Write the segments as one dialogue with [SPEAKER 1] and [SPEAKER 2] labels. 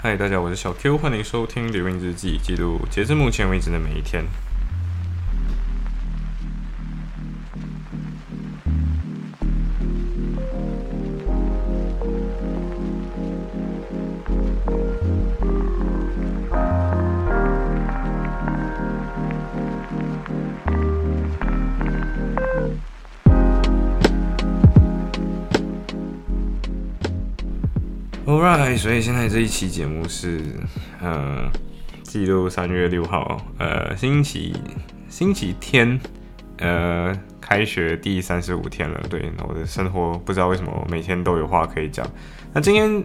[SPEAKER 1] 嗨，大家，我是小 Q，欢迎收听《流云日记》，记录截至目前为止的每一天。所以现在这一期节目是呃记录三月六号，呃星期星期天，呃开学第三十五天了。对，我的生活不知道为什么每天都有话可以讲。那今天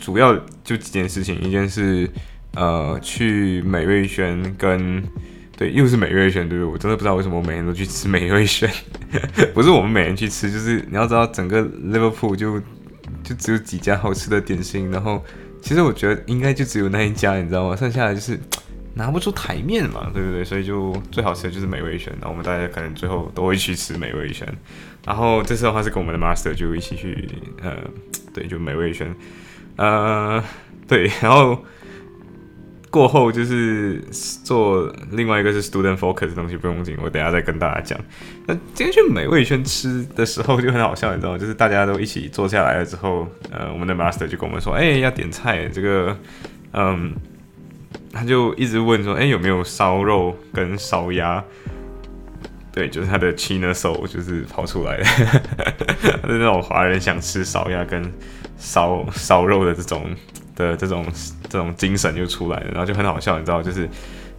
[SPEAKER 1] 主要就几件事情，一件是呃去美味轩跟对又是美味轩，对不对？我真的不知道为什么我每天都去吃美味轩，不是我们每天去吃，就是你要知道整个 Liverpool 就。就只有几家好吃的点心，然后其实我觉得应该就只有那一家，你知道吗？剩下的就是拿不出台面嘛，对不对？所以就最好吃的就是美味轩，然后我们大家可能最后都会去吃美味轩。然后这次的话是跟我们的 master 就一起去，呃，对，就美味轩，呃，对，然后。过后就是做另外一个是 student focus 的东西，不用紧，我等下再跟大家讲。那今天去美味轩吃的时候就很好笑，你知道吗？就是大家都一起坐下来了之后，呃，我们的 master 就跟我们说，哎，要点菜，这个，嗯，他就一直问说，哎，有没有烧肉跟烧鸭？对，就是他的 China soul 就是跑出来了，他是那种华人想吃烧鸭跟烧烧肉的这种。的这种这种精神就出来了，然后就很好笑，你知道，就是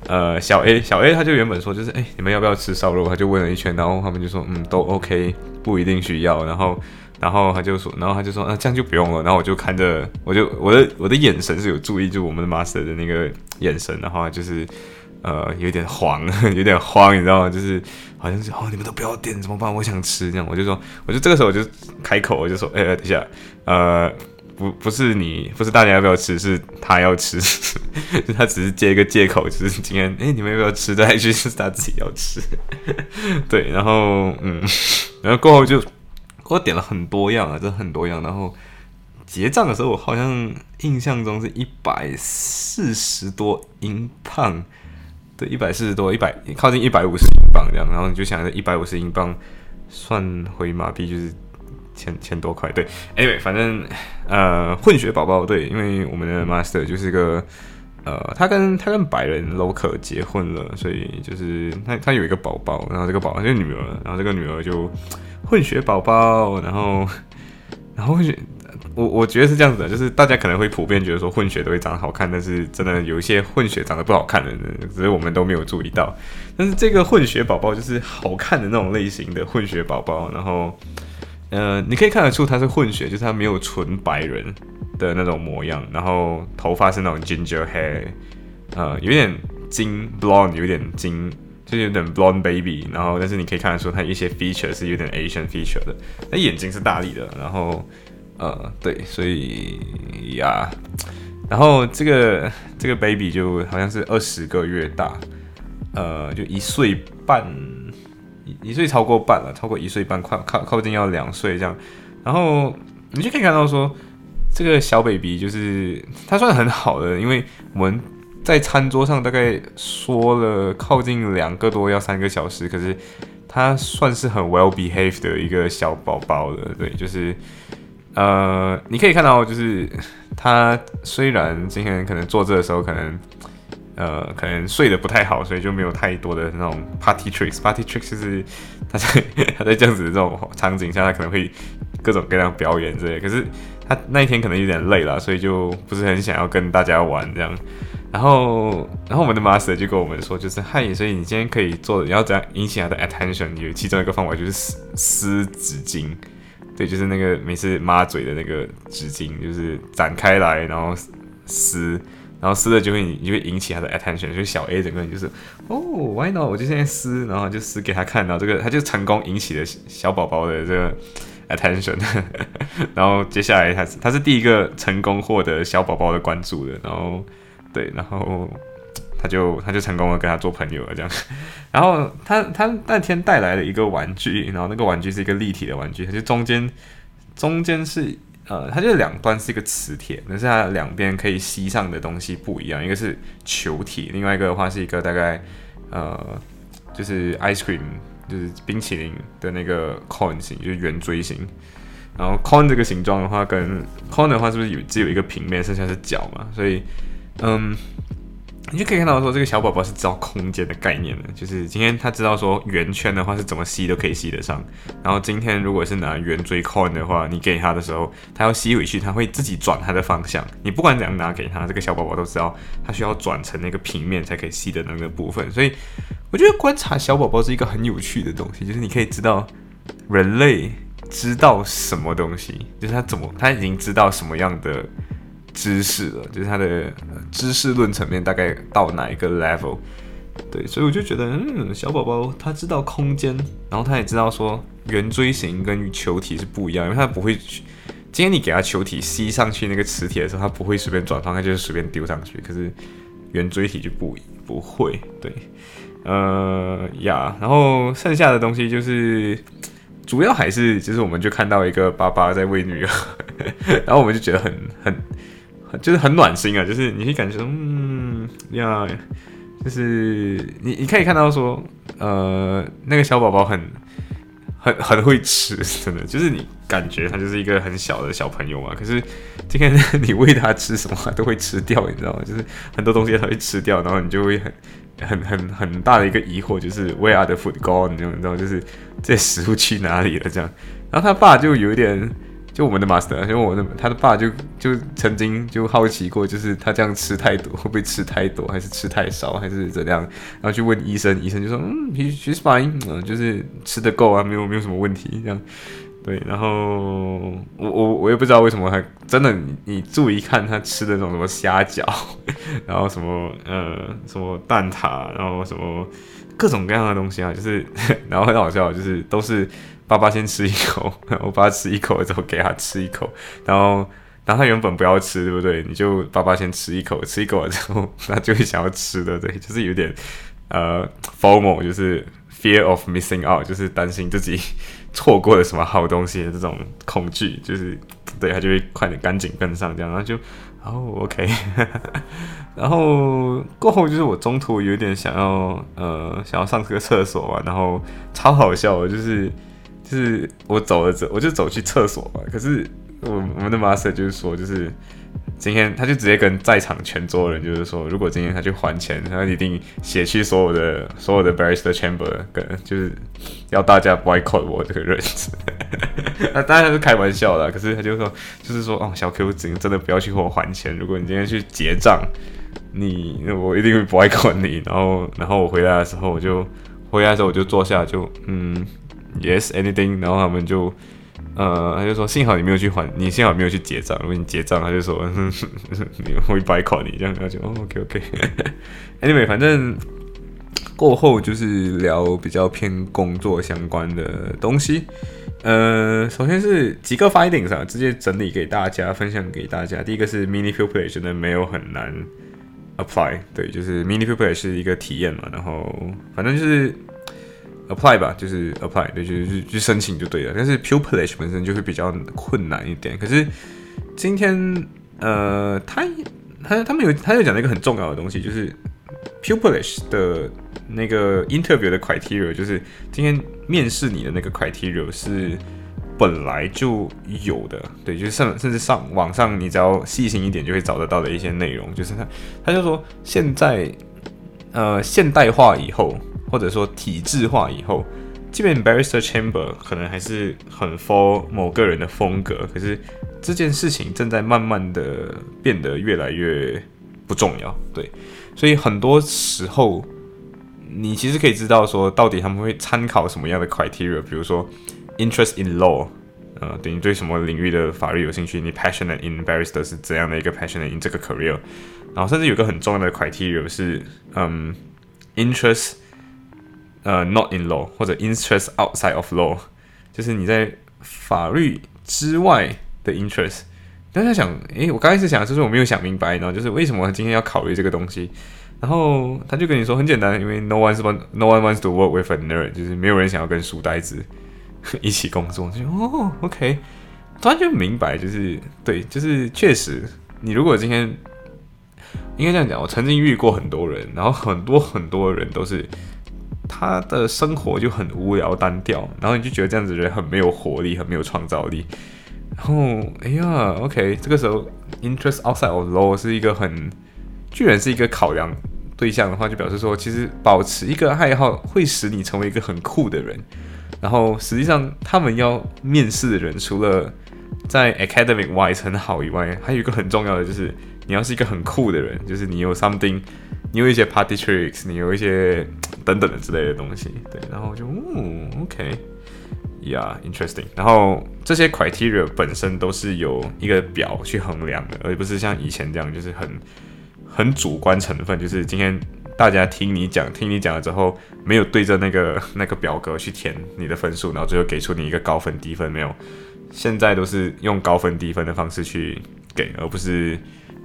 [SPEAKER 1] 呃小 A 小 A 他就原本说就是哎你们要不要吃烧肉，他就问了一圈，然后他们就说嗯都 OK，不一定需要，然后然后他就说然后他就说那这样就不用了，然后我就看着我就我的我的眼神是有注意就我们的 master 的那个眼神，然后就是呃有点慌有点慌，你知道吗？就是好像是哦你们都不要点怎么办？我想吃这样，我就说我就这个时候我就开口我就说哎等一下呃。不不是你，不是大家要不要吃，是他要吃，他只是借一个借口，就是今天，哎，你们要不要吃？再去是他自己要吃，对，然后嗯，然后过后就我点了很多样啊，真的很多样，然后结账的时候，我好像印象中是一百四十多英镑，对，一百四十多，一百靠近一百五十英镑这样，然后你就想着一百五十英镑算回马币就是。千千多块，对，anyway，反正呃，混血宝宝，对，因为我们的 master 就是个呃，他跟他跟白人 local 结婚了，所以就是他他有一个宝宝，然后这个宝宝就是女儿，然后这个女儿就混血宝宝，然后 然后混血，我我觉得是这样子的，就是大家可能会普遍觉得说混血都会长得好看，但是真的有一些混血长得不好看的，只是我们都没有注意到，但是这个混血宝宝就是好看的那种类型的混血宝宝，然后。呃，你可以看得出他是混血，就是他没有纯白人的那种模样，然后头发是那种 ginger hair，呃，有点金 blonde，有点金，就是有点 blonde baby，然后但是你可以看得出他一些 feature 是有点 Asian feature 的，那眼睛是大力的，然后呃，对，所以呀，然后这个这个 baby 就好像是二十个月大，呃，就一岁半。一岁超过半了，超过一岁半，快靠靠近要两岁这样，然后你就可以看到说，这个小 baby 就是他算很好的，因为我们在餐桌上大概说了靠近两个多要三个小时，可是他算是很 well behaved 的一个小宝宝了，对，就是呃，你可以看到就是他虽然今天可能坐这的时候可能。呃，可能睡得不太好，所以就没有太多的那种 party tricks。party tricks 就是他在 他在这样子的这种场景下，他可能会各种各样表演之类。可是他那一天可能有点累了，所以就不是很想要跟大家玩这样。然后，然后我们的 master 就跟我们说，就是嗨，所以你今天可以做，你要怎样引起他的 attention？有其中一个方法就是撕撕纸巾，对，就是那个每次抹嘴的那个纸巾，就是展开来，然后撕。然后撕了就会，你就会引起他的 attention，就小 A 整个人就是哦，why not？我就现在撕，然后就撕给他看，然后这个他就成功引起了小宝宝的这个 attention，然后接下来他他是第一个成功获得小宝宝的关注的，然后对，然后他就他就成功的跟他做朋友了这样，然后他他那天带来了一个玩具，然后那个玩具是一个立体的玩具，它就中间中间是。呃，它就是两端是一个磁铁，但是它两边可以吸上的东西不一样，一个是球体，另外一个的话是一个大概呃，就是 ice cream，就是冰淇淋的那个 cone 形，就是圆锥形。然后 con 这个形状的话，跟 con 的话是不是有只有一个平面，剩下是角嘛？所以，嗯。你就可以看到说，这个小宝宝是知道空间的概念的，就是今天他知道说圆圈的话是怎么吸都可以吸得上。然后今天如果是拿圆锥 coin 的话，你给他的时候，他要吸回去，他会自己转他的方向。你不管怎样拿给他，这个小宝宝都知道他需要转成那个平面才可以吸的那个部分。所以我觉得观察小宝宝是一个很有趣的东西，就是你可以知道人类知道什么东西，就是他怎么他已经知道什么样的。知识了，就是他的知识论层面大概到哪一个 level？对，所以我就觉得，嗯，小宝宝他知道空间，然后他也知道说圆锥形跟球体是不一样，因为他不会，今天你给他球体吸上去那个磁铁的时候，他不会随便转方向，就是随便丢上去。可是圆锥体就不不会，对，呃呀，然后剩下的东西就是主要还是就是我们就看到一个爸爸在喂女儿，然后我们就觉得很很。就是很暖心啊，就是你会感觉嗯呀，就是你你可以看到说，呃，那个小宝宝很很很会吃，真的，就是你感觉他就是一个很小的小朋友嘛。可是今天 你喂他吃什么，都会吃掉，你知道吗？就是很多东西他会吃掉，然后你就会很很很很大的一个疑惑，就是 Where are the food gone？你知道，就是这食物去哪里了？这样，然后他爸就有一点。就我们的 master，因为我的他的爸就就曾经就好奇过，就是他这样吃太多会不会吃太多，还是吃太少，还是怎样？然后去问医生，医生就说嗯，he she's fine，嗯，就是吃的够啊，没有没有什么问题这样。对，然后我我我也不知道为什么他真的，你你注意看他吃的那种什么虾饺，然后什么呃什么蛋挞，然后什么各种各样的东西啊，就是 然后很好笑，就是都是。爸爸先吃一口，我爸吃一口之后给他吃一口，然后，然后他原本不要吃，对不对？你就爸爸先吃一口，吃一口之后，他就会想要吃的，对，就是有点呃，formal，就是 fear of missing out，就是担心自己错过了什么好东西的这种恐惧，就是对他就会快点赶紧跟上这样，然后就哦，OK，然后过后就是我中途有点想要呃想要上这个厕所嘛，然后超好笑，就是。就是我走了走，我就走去厕所嘛。可是我我们的 master 就是说，就是今天他就直接跟在场全桌人就是说，如果今天他去还钱，他一定写去所有的所有的 barrister chamber，跟就是要大家 boycott 我这个人。那当然是开玩笑的，可是他就说，就是说哦，小 Q 真真的不要去和我还钱。如果你今天去结账，你我一定会不爱管你。然后然后我回来的时候，我就回来的时候我就坐下就嗯。Yes, anything。然后他们就，呃，他就说幸好你没有去还，你幸好没有去结账。如果你结账，他就说 你会白考你这样，他就哦 OK OK。Anyway，反正过后就是聊比较偏工作相关的东西。呃，首先是几个 findings 啊，直接整理给大家，分享给大家。第一个是 mini pupil 真的没有很难 apply，对，就是 mini pupil 是一个体验嘛，然后反正就是。apply 吧，就是 apply，对，就是去申请就对了。但是 pupillage 本身就会比较困难一点。可是今天，呃，他他他们有，他又讲了一个很重要的东西，就是 pupillage 的那个 interview 的 criteria，就是今天面试你的那个 criteria 是本来就有的，对，就是甚甚至上网上你只要细心一点就会找得到的一些内容，就是他他就说现在呃现代化以后。或者说体制化以后，即便 barrister chamber 可能还是很 for 某个人的风格，可是这件事情正在慢慢的变得越来越不重要。对，所以很多时候你其实可以知道说，到底他们会参考什么样的 criteria，比如说 interest in law，呃，等于对什么领域的法律有兴趣，你 passionate in barrister 是怎样的一个 passionate in 这个 career，然后甚至有个很重要的 criteria 是，嗯，interest。呃，not in law 或者 interest outside of law，就是你在法律之外的 interest。大家想，诶，我刚开始想就是我没有想明白，然后就是为什么今天要考虑这个东西。然后他就跟你说很简单，因为 no one wants no one wants to work with a nerd，就是没有人想要跟书呆子 一起工作。就哦，OK，突然就明白，就是对，就是确实，你如果今天应该这样讲，我曾经遇过很多人，然后很多很多人都是他的生活就很无聊单调，然后你就觉得这样子人很没有活力，很没有创造力。然后，哎呀，OK，这个时候 interest outside of law 是一个很，居然是一个考量对象的话，就表示说，其实保持一个爱好会使你成为一个很酷的人。然后，实际上他们要面试的人，除了在 academic wise 很好以外，还有一个很重要的就是，你要是一个很酷的人，就是你有 something，你有一些 party tricks，你有一些等等的之类的东西。对，然后就，嗯，OK。Yeah, interesting. 然后这些 criteria 本身都是有一个表去衡量的，而不是像以前这样，就是很很主观成分。就是今天大家听你讲，听你讲了之后，没有对着那个 那个表格去填你的分数，然后最后给出你一个高分低分，没有。现在都是用高分低分的方式去给，而不是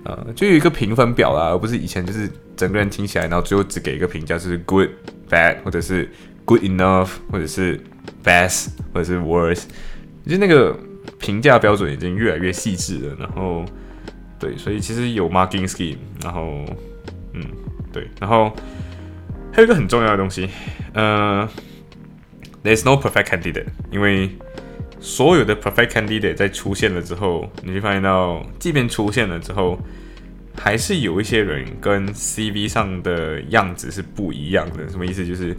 [SPEAKER 1] 呃，就有一个评分表啦，而不是以前就是整个人听起来，然后最后只给一个评价，就是 good, bad，或者是 good enough，或者是。Best 或者是 worst，就那个评价标准已经越来越细致了。然后，对，所以其实有 marking scheme。然后，嗯，对，然后还有一个很重要的东西，呃，there's no perfect candidate，因为所有的 perfect candidate 在出现了之后，你会发现到，即便出现了之后，还是有一些人跟 CV 上的样子是不一样的。什么意思？就是。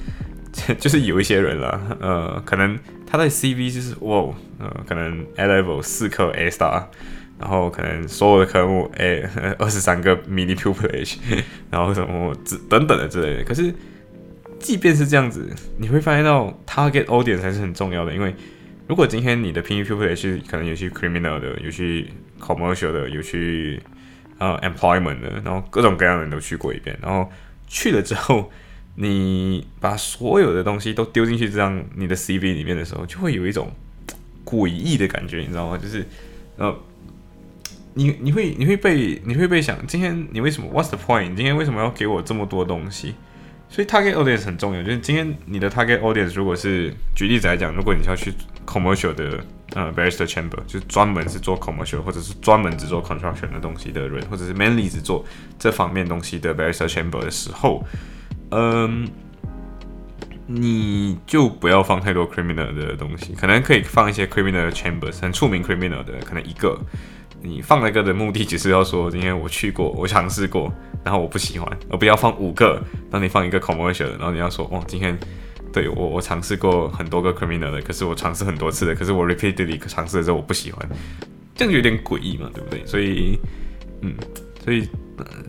[SPEAKER 1] 就是有一些人了，呃，可能他的 CV 就是哇，呃，可能 A level 四颗 A star，然后可能所有的科目 A 二十三个 mini pupillage，然后什么之等等的之类的。可是，即便是这样子，你会发现到 target audience 还是很重要的。因为如果今天你的 mini pupilage 可能有去 criminal 的，有去 commercial 的，有去呃 employment 的，然后各种各样的人都去过一遍，然后去了之后。你把所有的东西都丢进去这样你的 CV 里面的时候，就会有一种诡异的感觉，你知道吗？就是，呃，你你会你会被你会被想，今天你为什么？What's the point？你今天为什么要给我这么多东西？所以 target audience 很重要。就是今天你的 target audience 如果是举例子来讲，如果你是要去 commercial 的呃 barrister chamber，就是专门是做 commercial 或者是专门只做 construction 的东西的人，或者是 mainly 只做这方面东西的 barrister chamber 的时候。嗯，你就不要放太多 criminal 的东西，可能可以放一些 criminal chambers，很出名 criminal 的，可能一个。你放那个的目的只是要说，今天我去过，我尝试过，然后我不喜欢，而不要放五个。当你放一个 commercial，然后你要说，哦，今天对我我尝试过很多个 criminal 的，可是我尝试很多次的，可是我 repeatedly 尝试的时候我不喜欢，这样就有点诡异嘛，对不对？所以，嗯，所以。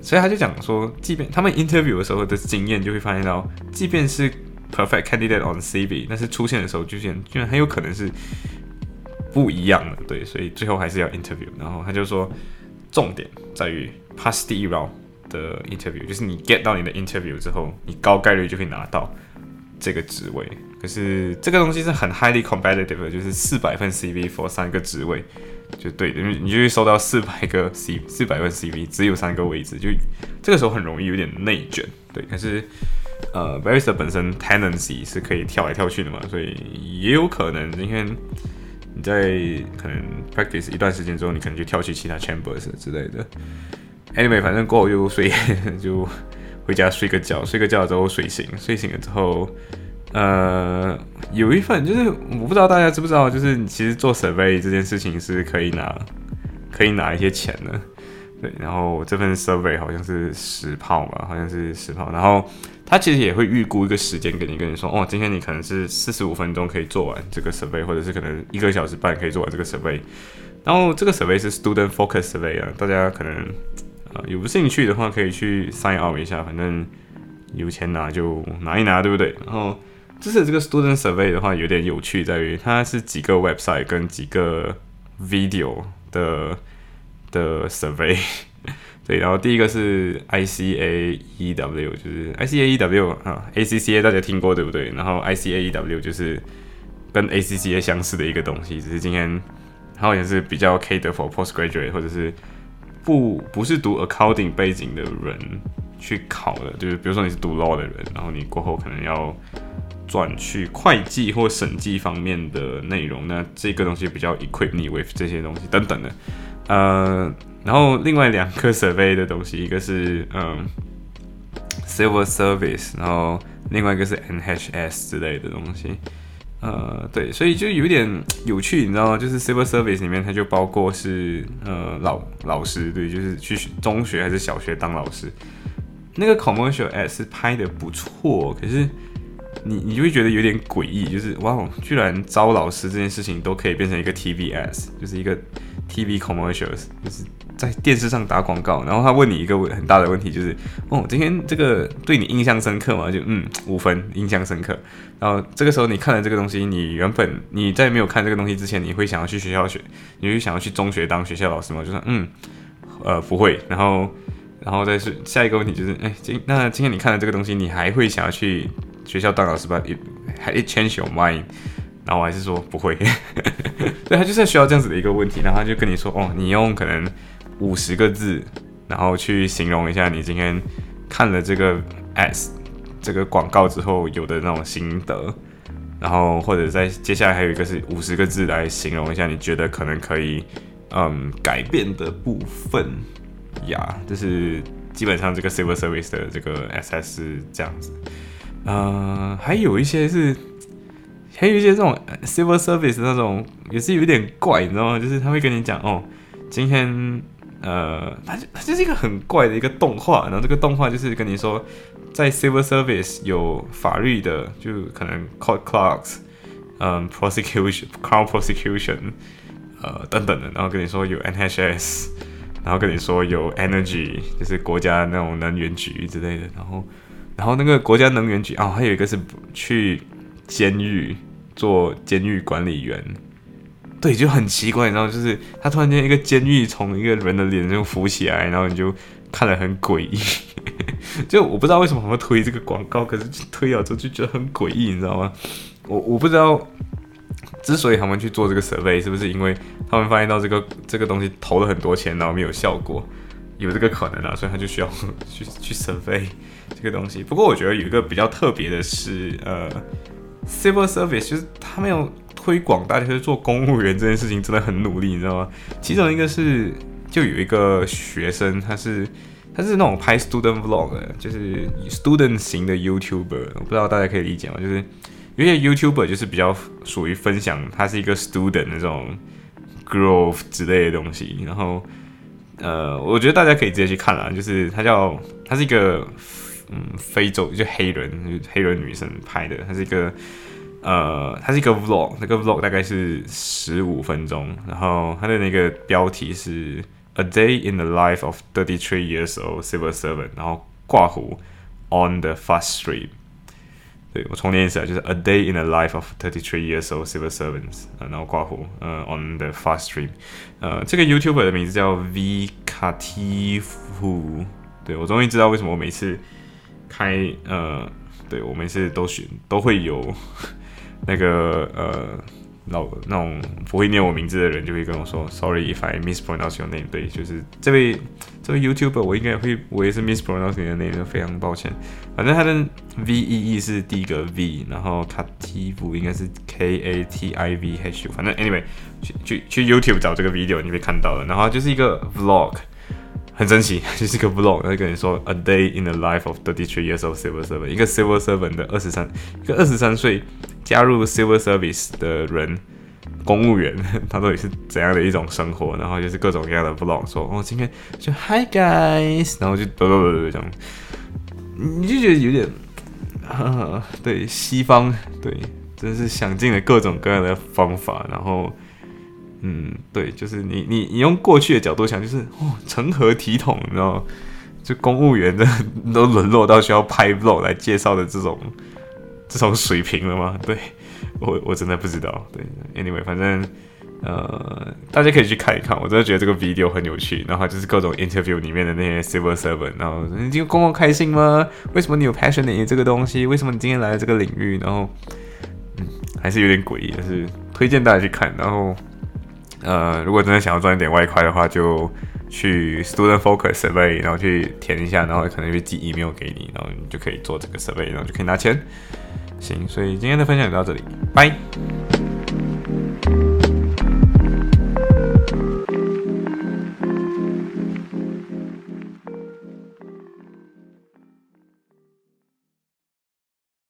[SPEAKER 1] 所以他就讲说，即便他们 interview 的时候的经验，就会发现到，即便是 perfect candidate on CV，但是出现的时候，就现居然很有可能是不一样的，对，所以最后还是要 interview。然后他就说，重点在于 pass the round 的 interview，就是你 get 到你的 interview 之后，你高概率就会拿到这个职位。可是这个东西是很 highly competitive 的，就是四百份 CV for 三个职位。就对的，因为你就会收到四百个 C 四百份 CV，只有三个位置，就这个时候很容易有点内卷。对，可是呃 v a r i s 本身 tendency 是可以跳来跳去的嘛，所以也有可能今天你在可能 practice 一段时间之后，你可能就跳去其他 chambers 之类的。Anyway，反正过后就睡，就回家睡个觉，睡个觉之后睡醒，睡醒了之后。呃，有一份就是我不知道大家知不知道，就是其实做 survey 这件事情是可以拿，可以拿一些钱的。对，然后这份 survey 好像是十炮吧，好像是十炮。然后他其实也会预估一个时间给你，跟你说，哦，今天你可能是四十五分钟可以做完这个 survey，或者是可能一个小时半可以做完这个 survey。然后这个 survey 是 student focus survey 啊，大家可能啊有兴趣的话可以去 sign up 一下，反正有钱拿就拿一拿，对不对？然后。这是这个 student survey 的话，有点有趣，在于它是几个 website 跟几个 video 的的 survey。对，然后第一个是 ICAEW，就是 ICAEW 啊，ACCA 大家听过对不对？然后 ICAEW 就是跟 ACCA 相似的一个东西，只是今天它好像是比较 cater for postgraduate 或者是不不是读 accounting 背景的人去考的，就是比如说你是读 law 的人，然后你过后可能要转去会计或审计方面的内容，那这个东西比较 equip 你 with 这些东西等等的。呃，然后另外两个 survey 的东西，一个是嗯 civil service，然后另外一个是 NHS 之类的东西。呃，对，所以就有点有趣，你知道吗？就是 civil service 里面，它就包括是呃老老师，对，就是去中学还是小学当老师。那个 commercial ad 是拍的不错，可是你你就会觉得有点诡异，就是哇，居然招老师这件事情都可以变成一个 TVS，就是一个 TV commercials，就是在电视上打广告。然后他问你一个很大的问题，就是哦，今天这个对你印象深刻吗？就嗯，五分，印象深刻。然后这个时候你看了这个东西，你原本你在没有看这个东西之前，你会想要去学校学，你会想要去中学当学校老师吗？就说嗯，呃，不会。然后。然后再是下一个问题就是，哎，今那今天你看了这个东西，你还会想要去学校当老师吧？也还 change your mind？然后我还是说不会。对他就是需要这样子的一个问题，然后他就跟你说，哦，你用可能五十个字，然后去形容一下你今天看了这个 s 这个广告之后有的那种心得，然后或者在接下来还有一个是五十个字来形容一下你觉得可能可以嗯改变的部分。呀，就是基本上这个 civil service 的这个 SS 是这样子，呃，还有一些是，还有一些这种 civil service 那种也是有点怪，你知道吗？就是他会跟你讲哦，今天呃，它就它就是一个很怪的一个动画，然后这个动画就是跟你说，在 civil service 有法律的，就可能 court clerks，嗯，prosecution，crown prosecution，呃，等等的，然后跟你说有 NHS。然后跟你说有 energy，就是国家那种能源局之类的。然后，然后那个国家能源局啊，还有一个是去监狱做监狱管理员。对，就很奇怪，你知道，就是他突然间一个监狱从一个人的脸就浮起来，然后你就看了很诡异。就我不知道为什么会推这个广告，可是推了之后就觉得很诡异，你知道吗？我我不知道。之所以他们去做这个 survey，是不是因为他们发现到这个这个东西投了很多钱，然后没有效果，有这个可能啊，所以他就需要 去去 survey 这个东西。不过我觉得有一个比较特别的是，呃，civil service 就是他们要推广大家去做公务员这件事情真的很努力，你知道吗？其中一个是就有一个学生，他是他是那种拍 student vlog，就是 student 型的 YouTuber，我不知道大家可以理解吗？就是。有些 YouTuber 就是比较属于分享，他是一个 student 那种 growth 之类的东西。然后，呃，我觉得大家可以直接去看啦，就是他叫他是一个嗯非洲就黑人黑人女生拍的，他是一个呃他是一个 vlog，那个 vlog 大概是十五分钟，然后他的那个标题是 A Day in the Life of Thirty Three Years Old Civil Servant，然后挂弧 On the Fast Street。对我重念一下，就是 A day in the life of thirty-three years old civil servants，然后挂弧，呃，on the fast stream，呃，这个 YouTuber 的名字叫 V 卡蒂夫，对我终于知道为什么我每次开，呃，对我每次都选都会有那个呃。老那种不会念我名字的人就会跟我说，Sorry if I mispronounce your name。对，就是这位这位 YouTuber，我应该会我也是 mispronounce 你的 name，非常抱歉。反正他的 V E E 是第一个 V，然后他 T 部应该是 K A T I V H。反正 anyway，去去去 YouTube 找这个 video，你会看到了。然后就是一个 vlog，很神奇，就是一个 vlog，他跟你说 A day in the life of thirty three years of civil servant，一个 civil servant 的二十三，一个二十三岁。加入 civil service 的人，公务员，他到底是怎样的一种生活？然后就是各种各样的 vlog，说哦，今天就 Hi guys，然后就嘚嘚嘚嘚这样，你就觉得有点，对西方，对，真是想尽了各种各样的方法，然后，嗯，对，就是你你你用过去的角度想，就是哦，成何体统？然后就公务员的都沦落到需要拍 vlog 来介绍的这种。这种水平了吗？对我我真的不知道。对，anyway，反正呃，大家可以去看一看。我真的觉得这个 video 很有趣。然后就是各种 interview 里面的那些 civil servant，然后你今天公公开心吗？为什么你有 passion 于这个东西？为什么你今天来了这个领域？然后嗯，还是有点诡异，但是推荐大家去看。然后呃，如果真的想要赚一点外快的话，就去 student focus survey，然后去填一下，然后可能会寄 email 给你，然后你就可以做这个 survey，然后就可以拿钱。行，所以今天的分享就到这里，拜。